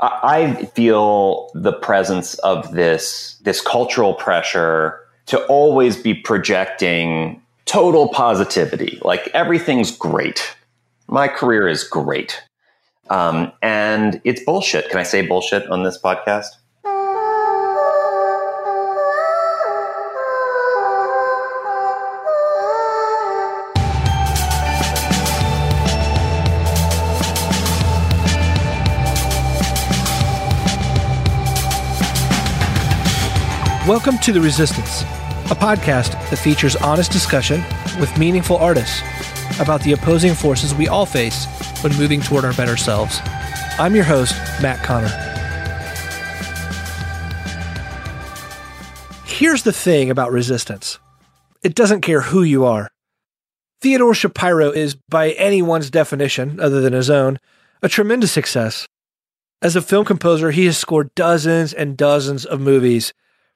I feel the presence of this this cultural pressure to always be projecting total positivity, like everything's great. My career is great, um, and it's bullshit. Can I say bullshit on this podcast? Welcome to The Resistance, a podcast that features honest discussion with meaningful artists about the opposing forces we all face when moving toward our better selves. I'm your host, Matt Connor. Here's the thing about resistance it doesn't care who you are. Theodore Shapiro is, by anyone's definition other than his own, a tremendous success. As a film composer, he has scored dozens and dozens of movies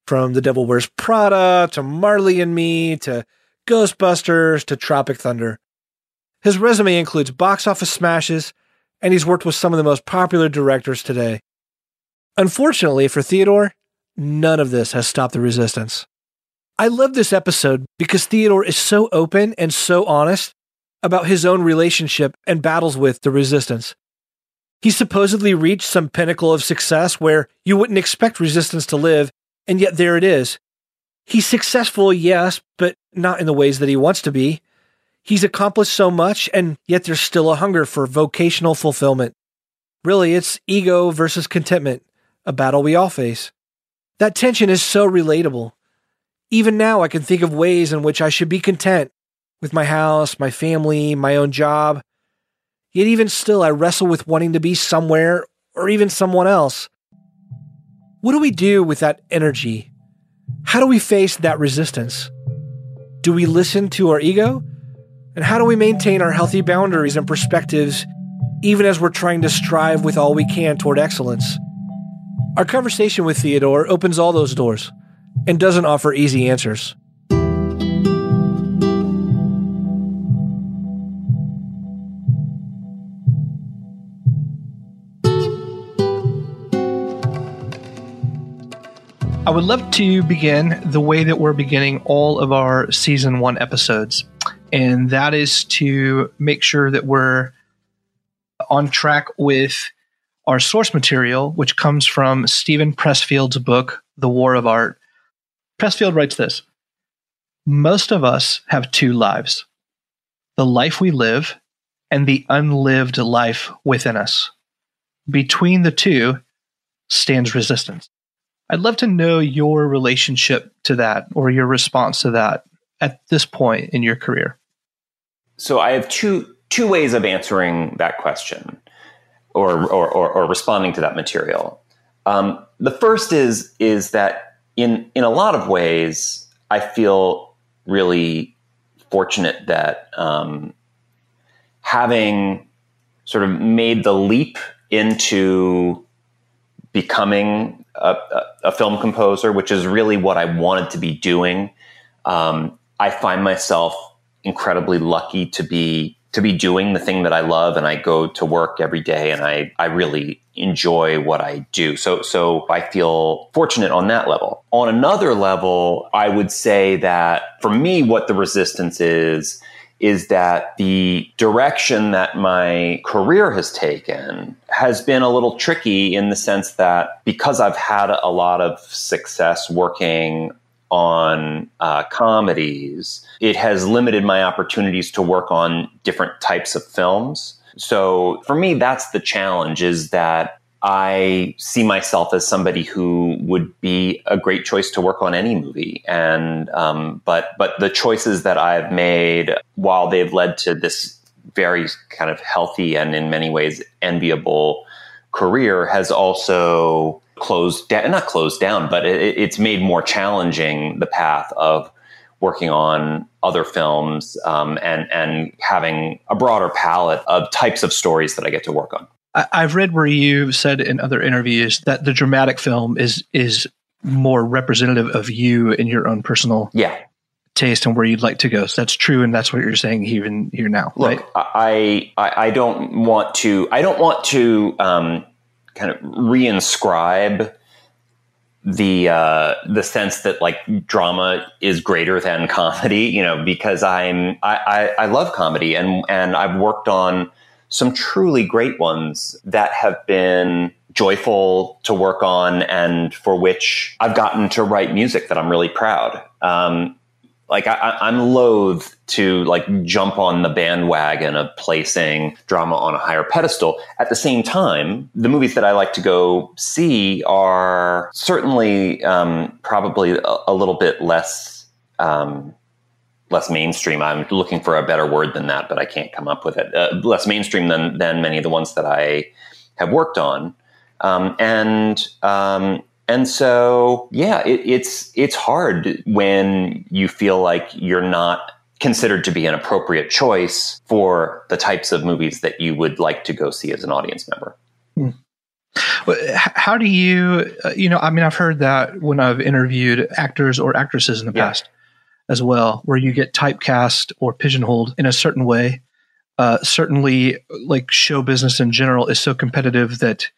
from The Devil Wears Prada to Marley and Me to Ghostbusters to Tropic Thunder. His resume includes box office smashes, and he's worked with some of the most popular directors today. Unfortunately for Theodore, none of this has stopped the resistance. I love this episode because Theodore is so open and so honest about his own relationship and battles with the resistance. He supposedly reached some pinnacle of success where you wouldn't expect resistance to live, and yet there it is. He's successful, yes, but not in the ways that he wants to be. He's accomplished so much, and yet there's still a hunger for vocational fulfillment. Really, it's ego versus contentment, a battle we all face. That tension is so relatable. Even now, I can think of ways in which I should be content with my house, my family, my own job. Yet, even still, I wrestle with wanting to be somewhere or even someone else. What do we do with that energy? How do we face that resistance? Do we listen to our ego? And how do we maintain our healthy boundaries and perspectives even as we're trying to strive with all we can toward excellence? Our conversation with Theodore opens all those doors and doesn't offer easy answers. I would love to begin the way that we're beginning all of our season one episodes, and that is to make sure that we're on track with our source material, which comes from Steven Pressfield's book, The War of Art. Pressfield writes this Most of us have two lives the life we live and the unlived life within us. Between the two stands resistance. I'd love to know your relationship to that or your response to that at this point in your career. So I have two two ways of answering that question or or, or, or responding to that material. Um, the first is is that in in a lot of ways I feel really fortunate that um, having sort of made the leap into becoming a, a, film composer, which is really what I wanted to be doing. Um, I find myself incredibly lucky to be to be doing the thing that I love, and I go to work every day, and I I really enjoy what I do. So so I feel fortunate on that level. On another level, I would say that for me, what the resistance is is that the direction that my career has taken has been a little tricky in the sense that because I've had a lot of success working on uh, comedies, it has limited my opportunities to work on different types of films. So for me, that's the challenge is that I see myself as somebody who would be a great choice to work on any movie, and um, but but the choices that I've made, while they've led to this very kind of healthy and in many ways enviable career, has also closed down not closed down, but it, it's made more challenging the path of working on other films um, and and having a broader palette of types of stories that I get to work on. I've read where you said in other interviews that the dramatic film is is more representative of you and your own personal yeah taste and where you'd like to go. So that's true, and that's what you're saying even here now. Look, right? I, I I don't want to I don't want to um, kind of reinscribe the uh, the sense that like drama is greater than comedy, you know, because I'm I, I, I love comedy and and I've worked on some truly great ones that have been joyful to work on and for which I've gotten to write music that I'm really proud. Um, like I, am loath to like jump on the bandwagon of placing drama on a higher pedestal. At the same time, the movies that I like to go see are certainly um, probably a, a, little bit less um, less mainstream. I'm looking for a better word than that, but I can't come up with it. Uh, less mainstream than than many of the ones that I have worked on, um, and um, and so, yeah, it, it's it's hard when you feel like you're not considered to be an appropriate choice for the types of movies that you would like to go see as an audience member. Hmm. How do you, uh, you know, I mean, I've heard that when I've interviewed actors or actresses in the yeah. past as well, where you get typecast or pigeonholed in a certain way. Uh, certainly, like show business in general is so competitive that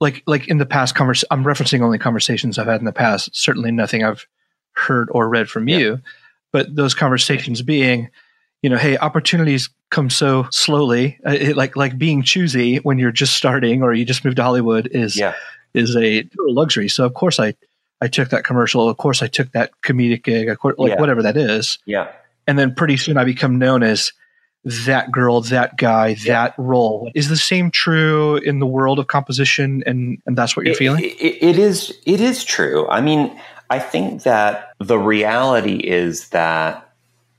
like like in the past convers I'm referencing only conversations I've had in the past, certainly nothing I've heard or read from yeah. you, but those conversations being, you know, hey, opportunities come so slowly. Uh, it, like like being choosy when you're just starting or you just moved to Hollywood is yeah. is a luxury. So of course I I took that commercial. Of course I took that comedic gig. Course, like yeah. whatever that is. Yeah. And then pretty soon I become known as that girl, that guy, yeah. that role. Is the same true in the world of composition, and and that's what you're it, feeling? It, it is. It is true. I mean, I think that the reality is that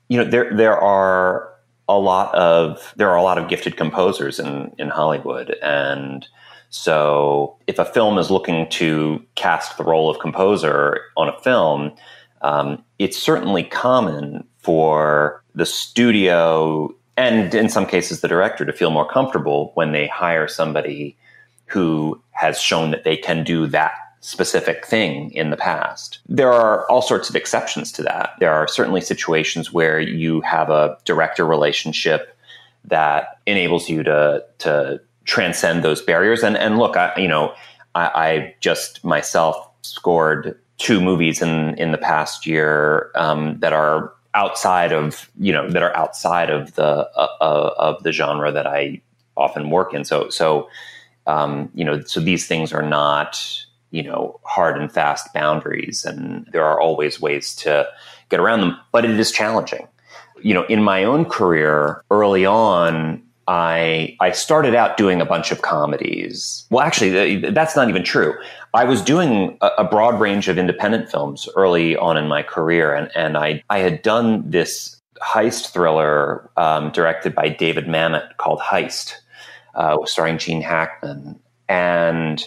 you know there there are a lot of there are a lot of gifted composers in in Hollywood, and so if a film is looking to cast the role of composer on a film, um, it's certainly common for the studio and in some cases the director to feel more comfortable when they hire somebody who has shown that they can do that specific thing in the past. There are all sorts of exceptions to that. There are certainly situations where you have a director relationship that enables you to to transcend those barriers. And and look, I you know, I, I just myself scored two movies in in the past year um, that are outside of you know that are outside of the uh, uh, of the genre that I often work in. So so um, you know so these things are not you know hard and fast boundaries, and there are always ways to get around them. But it is challenging. You know, in my own career early on, I I started out doing a bunch of comedies. Well, actually, that's not even true. I was doing a, broad range of independent films early on in my career, and and I I had done this heist thriller um, directed by David Mamet called Heist, uh, starring Gene Hackman, and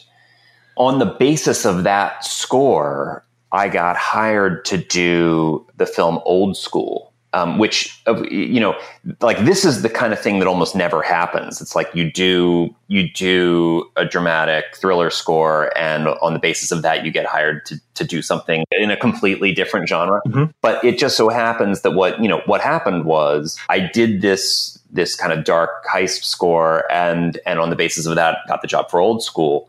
on the basis of that score, I got hired to do the film Old School um, which you know like this is the kind of thing that almost never happens. It's like you do you do a dramatic thriller score and on the basis of that you get hired to, to do something in a completely different genre. Mm-hmm. but it just so happens that what you know what happened was i did this this kind of dark heist score and and on the basis of that got the job for old school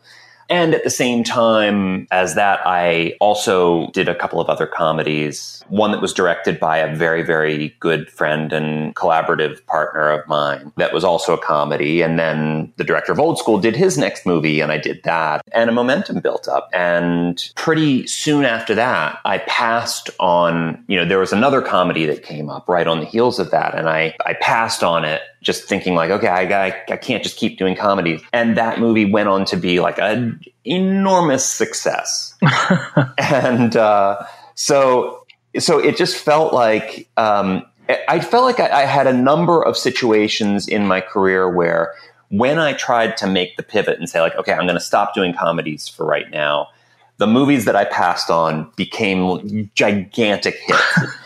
and at the same time as that, I also did a couple of other comedies. One that was directed by a very, very good friend and collaborative partner of mine that was also a comedy. And then the director of Old School did his next movie, and I did that. And a momentum built up. And pretty soon after that, I passed on, you know, there was another comedy that came up right on the heels of that. And I, I passed on it just thinking like, okay, I, I, I can't just keep doing comedies. And that movie went on to be like an enormous success. and uh, so, so it just felt like um, I felt like I, I had a number of situations in my career where when I tried to make the pivot and say like, okay, I'm going to stop doing comedies for right now. The movies that I passed on became gigantic hits.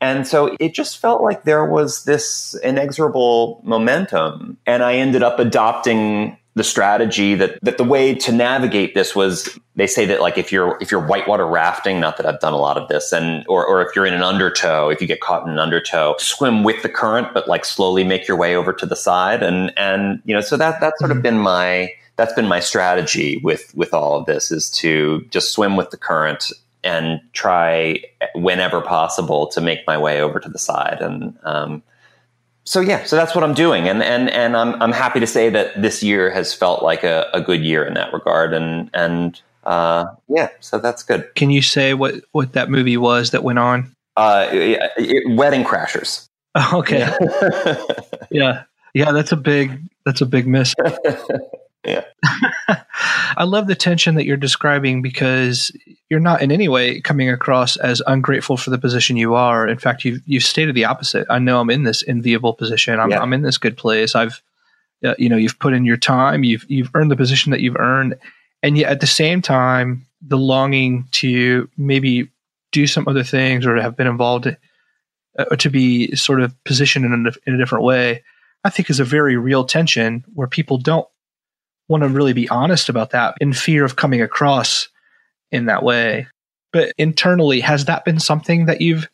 And so it just felt like there was this inexorable momentum. And I ended up adopting the strategy that, that the way to navigate this was they say that like if you're if you're whitewater rafting, not that I've done a lot of this, and or, or if you're in an undertow, if you get caught in an undertow, swim with the current, but like slowly make your way over to the side. And and you know, so that that's sort of mm-hmm. been my that's been my strategy with with all of this is to just swim with the current and try whenever possible to make my way over to the side and um, so yeah so that's what i'm doing and and and i'm i'm happy to say that this year has felt like a, a good year in that regard and and uh, yeah so that's good Can you say what what that movie was that went on? uh, it, it- wedding crashers Okay. Yeah. Yeah, that's a big that's a big miss. Yeah. I love the tension that you're describing because you're not in any way coming across as ungrateful for the position you are. In fact, you've you've stated the opposite. I know I'm in this enviable position. I'm Yeah. I'm in this good place. I've uh, you know, you've put in your time, you've you've earned the position that you've earned, and yet at the same time, the longing to maybe do some other things or have been involved uh, or to be sort of positioned in a, in a different way, I think is a very real tension where people don't want to really be honest about that in fear of coming across in that way. But internally, has that been something that you've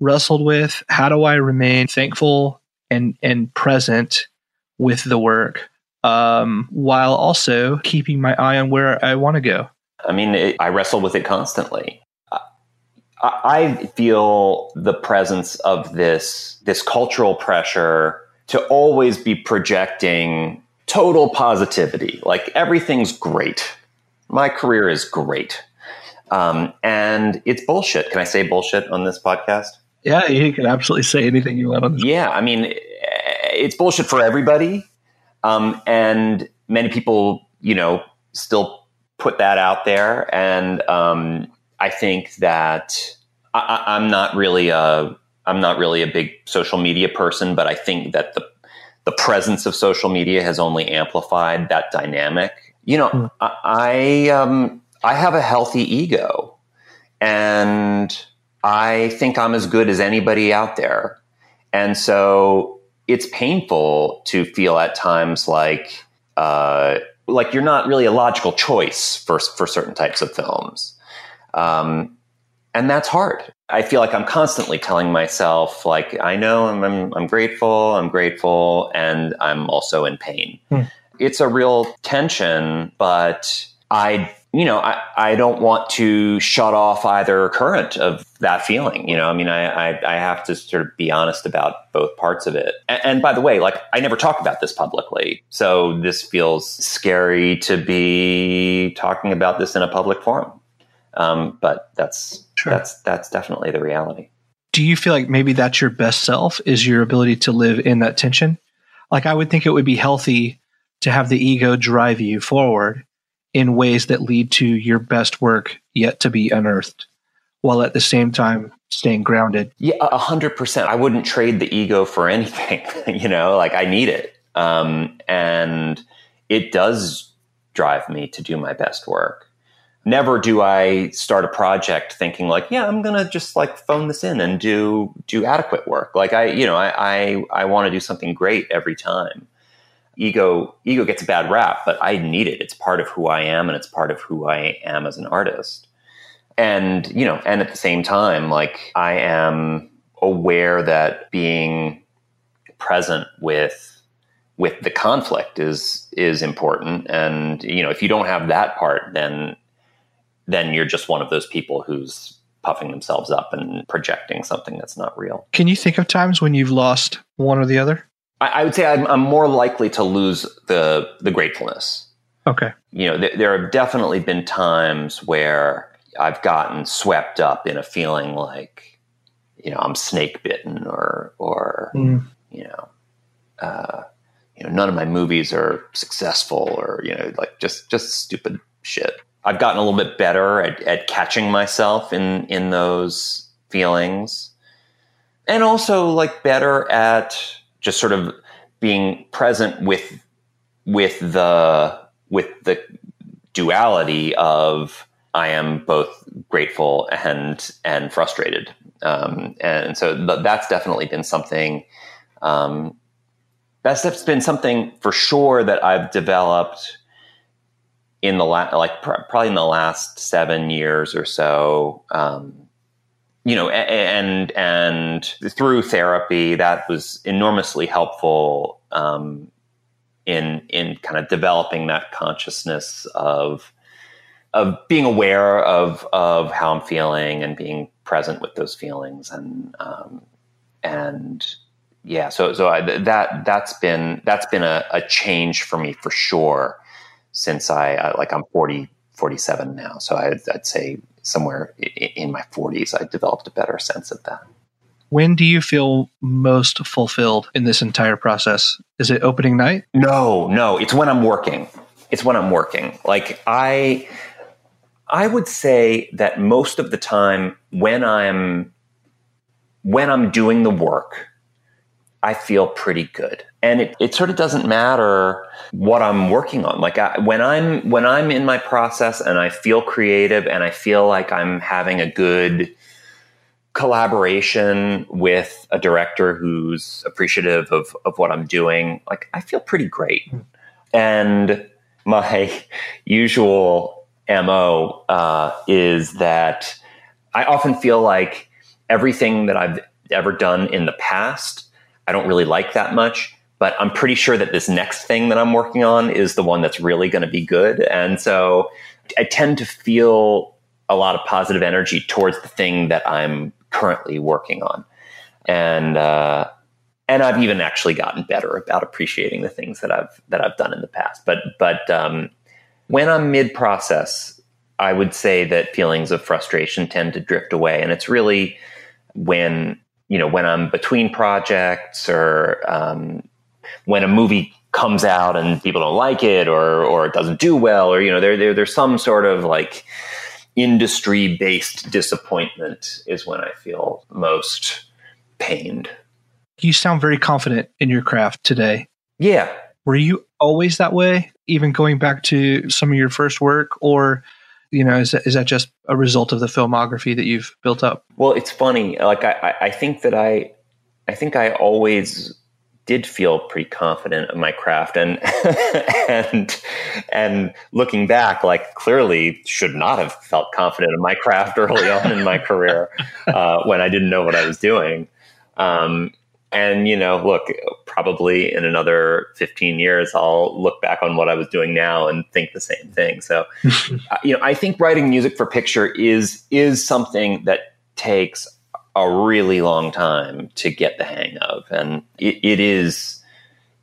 wrestled with? How do I remain thankful and and present with the work um, while also keeping my eye on where I want to go? I mean, it, I wrestle with it constantly. I, I feel the presence of this this cultural pressure to always be projecting total positivity, like everything's great. My career is great, um, and it's bullshit. Can I say bullshit on this podcast? Yeah, you can absolutely say anything you want on this. Yeah, I mean, it's bullshit for everybody, um, and many people, you know, still put that out there. And um, I think that I, I'm not really a I'm not really a big social media person, but I think that the the presence of social media has only amplified that dynamic. You know, Hmm. I I, um, I have a healthy ego, and I think I'm as good as anybody out there. And so it's painful to feel at times like uh, like you're not really a logical choice for for certain types of films, um, and that's hard. I feel like I'm constantly telling myself like I know I'm I'm, I'm grateful, I'm grateful, and I'm also in pain. Hmm. It's a real tension, but I you know, I, I don't want to shut off either current of that feeling. You know, I mean, I, I, I have to sort of be honest about both parts of it. And, and by the way, like I never talk about this publicly. So this feels scary to be talking about this in a public forum. Um, but that's, Sure. that's, that's definitely the reality. do you feel like maybe that's your best self is your ability to live in that tension like i would think it would be healthy to have the ego drive you forward in ways that lead to your best work yet to be unearthed while at the same time staying grounded Yeah, a hundred percent. I wouldn't trade the ego for anything. you know, like I need it, um, and it does drive me to do my best work. Never do I start a project thinking like, yeah, I'm gonna just like phone this in and do do adequate work. Like I, you know, I I, I want to do something great every time. Ego ego gets a bad rap, but I need it. It's part of who I am, and it's part of who I am as an artist and you know and at the same time like i am aware that being present with with the conflict is is important and you know if you don't have that part then then you're just one of those people who's puffing themselves up and projecting something that's not real can you think of times when you've lost one or the other i, I would say I'm, I'm more likely to lose the the gratefulness okay you know, th- there have definitely been times where I've gotten swept up in a feeling like, you know, I'm snake bitten or, or, Mm. you know, uh, you know, none of my movies are successful or, you know, like just, just stupid shit. I've gotten a little bit better at, at catching myself in, in those feelings and also like better at just sort of being present with, with the, with the duality of I am both grateful and and frustrated, um, and so th- that's definitely been something. Um, that's been something for sure that I've developed in the last, like pr- probably in the last seven years or so. Um, you know, and and through therapy, that was enormously helpful. Um, in in kind of developing that consciousness of of being aware of of how I'm feeling and being present with those feelings and um, and yeah so so I, that that's been that's been a, a, change for me for sure since I, I like I'm 40 47 now so I, I'd say somewhere in my 40s I developed a better sense of that when do you feel most fulfilled in this entire process? Is it opening night? No, no. It's when I'm working. It's when I'm working. Like I, I would say that most of the time when I'm, when I'm doing the work, I feel pretty good. And it, it sort of doesn't matter what I'm working on. Like I, when I'm, when I'm in my process and I feel creative and I feel like I'm having a good, collaboration with a director who's appreciative of, of what I'm doing, like I feel pretty great. And my usual MO uh, is that I often feel like everything that I've ever done in the past, I don't really like that much. But I'm pretty sure that this next thing that I'm working on is the one that's really going to be good. And so I tend to feel a lot of positive energy towards the thing that I'm currently working on. And uh, and I've even actually gotten better about appreciating the things that I've that I've done in the past. But but um, when I'm mid process, I would say that feelings of frustration tend to drift away, and it's really when you know when I'm between projects or um, when a movie comes out and people don't like it or or it doesn't do well or you know there, there there's some sort of like industry based disappointment is when I feel most pained. You sound very confident in your craft today. Yeah. Were you always that way, even going back to some of your first work? Or, you know, is that, is that just a result of the filmography that you've built up? Well, it's funny. Like, I, I think that I, I think I always did feel pretty confident in my craft and and and looking back like clearly should not have felt confident in my craft early on in my career uh, when I didn't know what I was doing um, and you know look probably in another 15 years I'll look back on what I was doing now and think the same thing so uh, you know I think writing music for picture is is something that takes a really long time to get the hang of, and it, it is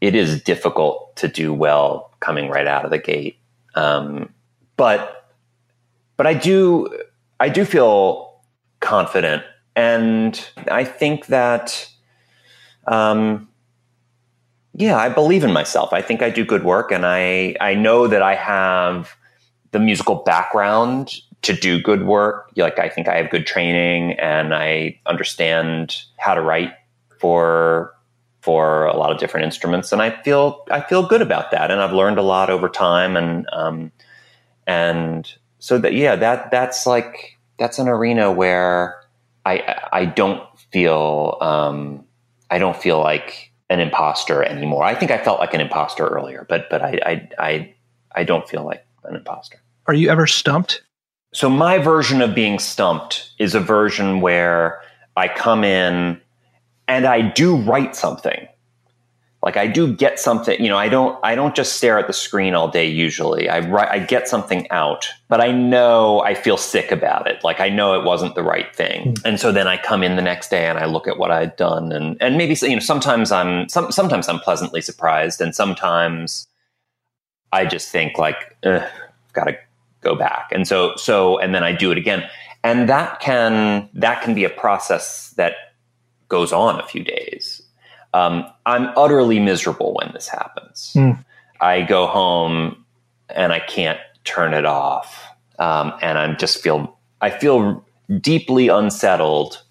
it is difficult to do well coming right out of the gate. Um, but but I do I do feel confident, and I think that. Um, yeah, I believe in myself. I think I do good work, and I I know that I have the musical background to do good work. Like I think I have good training and I understand how to write for for a lot of different instruments, and I feel I feel good about that. And I've learned a lot over time, and um, and so that yeah, that that's like that's an arena where I I don't feel um, I don't feel like an imposter anymore. I think I felt like an imposter earlier, but but I I I, I don't feel like an imposter. Are you ever stumped so my version of being stumped is a version where I come in and I do write something. Like I do get something, you know, I don't I don't just stare at the screen all day usually. I write I get something out, but I know I feel sick about it. Like I know it wasn't the right thing. Mm. And so then I come in the next day and I look at what I'd done and and maybe you know sometimes I'm some, sometimes I'm pleasantly surprised and sometimes I just think like I've got to go back. And so, so, and then I do it again. And that can, that can be a process that goes on a few days. Um, I'm utterly miserable when this happens. Mm. I go home and I can't turn it off. Um, and I'm just feel, I feel deeply unsettled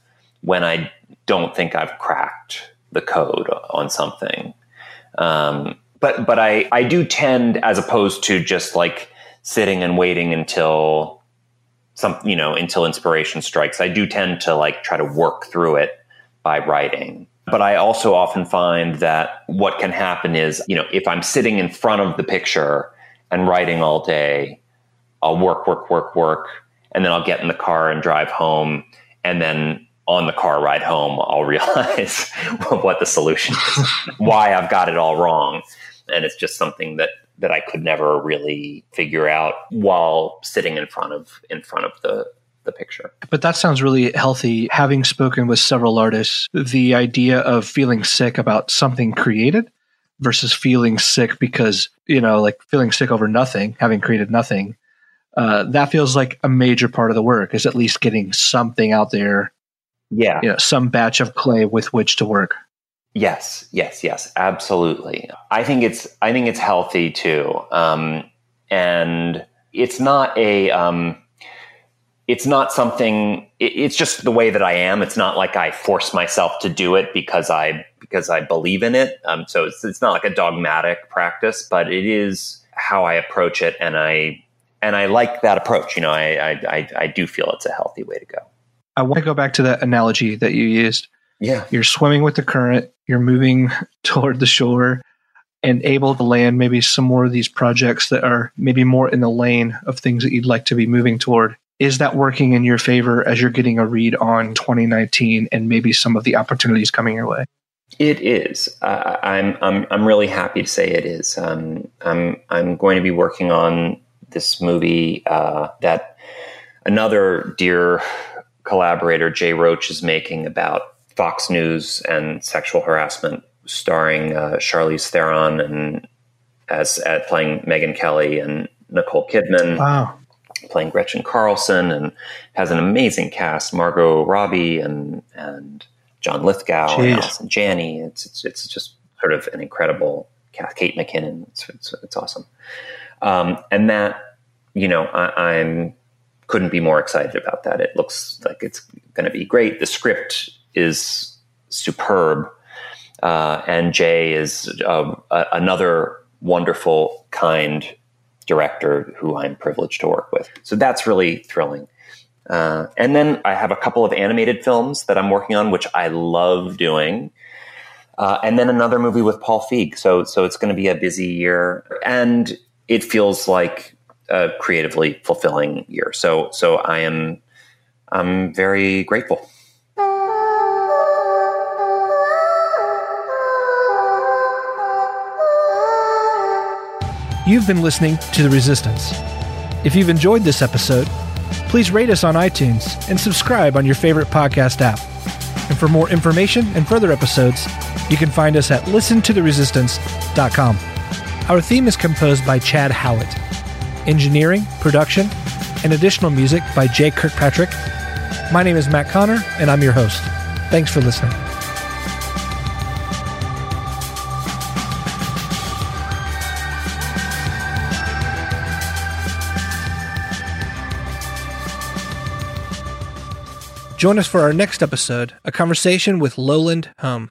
when I don't think I've cracked the code on something. Um, but, but I, I do tend, as opposed to just like, sitting and waiting until some you know until inspiration strikes i do tend to like try to work through it by writing but i also often find that what can happen is you know if i'm sitting in front of the picture and writing all day i'll work work work work and then i'll get in the car and drive home. And then on the car ride home i'll realize what the solution is why i've got it all wrong. And it's just something that that I could never really figure out while sitting in front of in front of the the picture. But that sounds really healthy. Having spoken with several artists, the idea of feeling sick about something created versus feeling sick because, you know, like feeling sick over nothing, having created nothing, uh, that feels like a major part of the work is at least getting something out there. Yeah. You know, some batch of clay with which to work. Yes, yes, yes, absolutely. I think it's I think it's healthy too, um, and it's not a um, it's not something. It, it's just the way that I am. It's not like I force myself to do it because I because I believe in it. Um, so it's it's not like a dogmatic practice, but it is how I approach it, and I and I like that approach. You know, I I, I, I do feel it's a healthy way to go. I want to go back to that analogy that you used. Yeah, you're swimming with the current. You're moving toward the shore and able to land maybe some more of these projects that are maybe more in the lane of things that you'd like to be moving toward. Is that working in your favor as you're getting a read on 2019 and maybe some of the opportunities coming your way? It is. Uh, I'm, I'm, I'm really happy to say it is. Um, I'm, I'm going to be working on this movie uh, that another dear collaborator, Jay Roach, is making about Fox News and sexual harassment, starring uh, Charlize Theron and as at playing Megyn Kelly and Nicole Kidman. Wow. Playing Gretchen Carlson and has an amazing cast: Margot Robbie and and John Lithgow Jeez. and Allison Janney. It's, it's it's just sort of an incredible cast. Kate McKinnon. It's it's, it's awesome. Um, and that you know I, I'm couldn't be more excited about that. It looks like it's going to be great. The script is superb, uh, and Jay is uh, another wonderful, kind director who I'm privileged to work with. So that's really thrilling. Uh, and then I have a couple of animated films that I'm working on, which I love doing. Uh, and then another movie with Paul Feig. So, so it's going to be a busy year, and it feels like a creatively fulfilling year. So, so I am, I'm very grateful. You've been listening to The Resistance. If you've enjoyed this episode, please rate us on iTunes and subscribe on your favorite podcast app. And for more information and further episodes, you can find us at listentotheresistance.com. Our theme is composed by Chad Howlett. Engineering, production, and additional music by Jay Kirkpatrick. My name is Matt Connor, and I'm your host. Thanks for listening. Join us for our next episode, a conversation with Lowland Hum.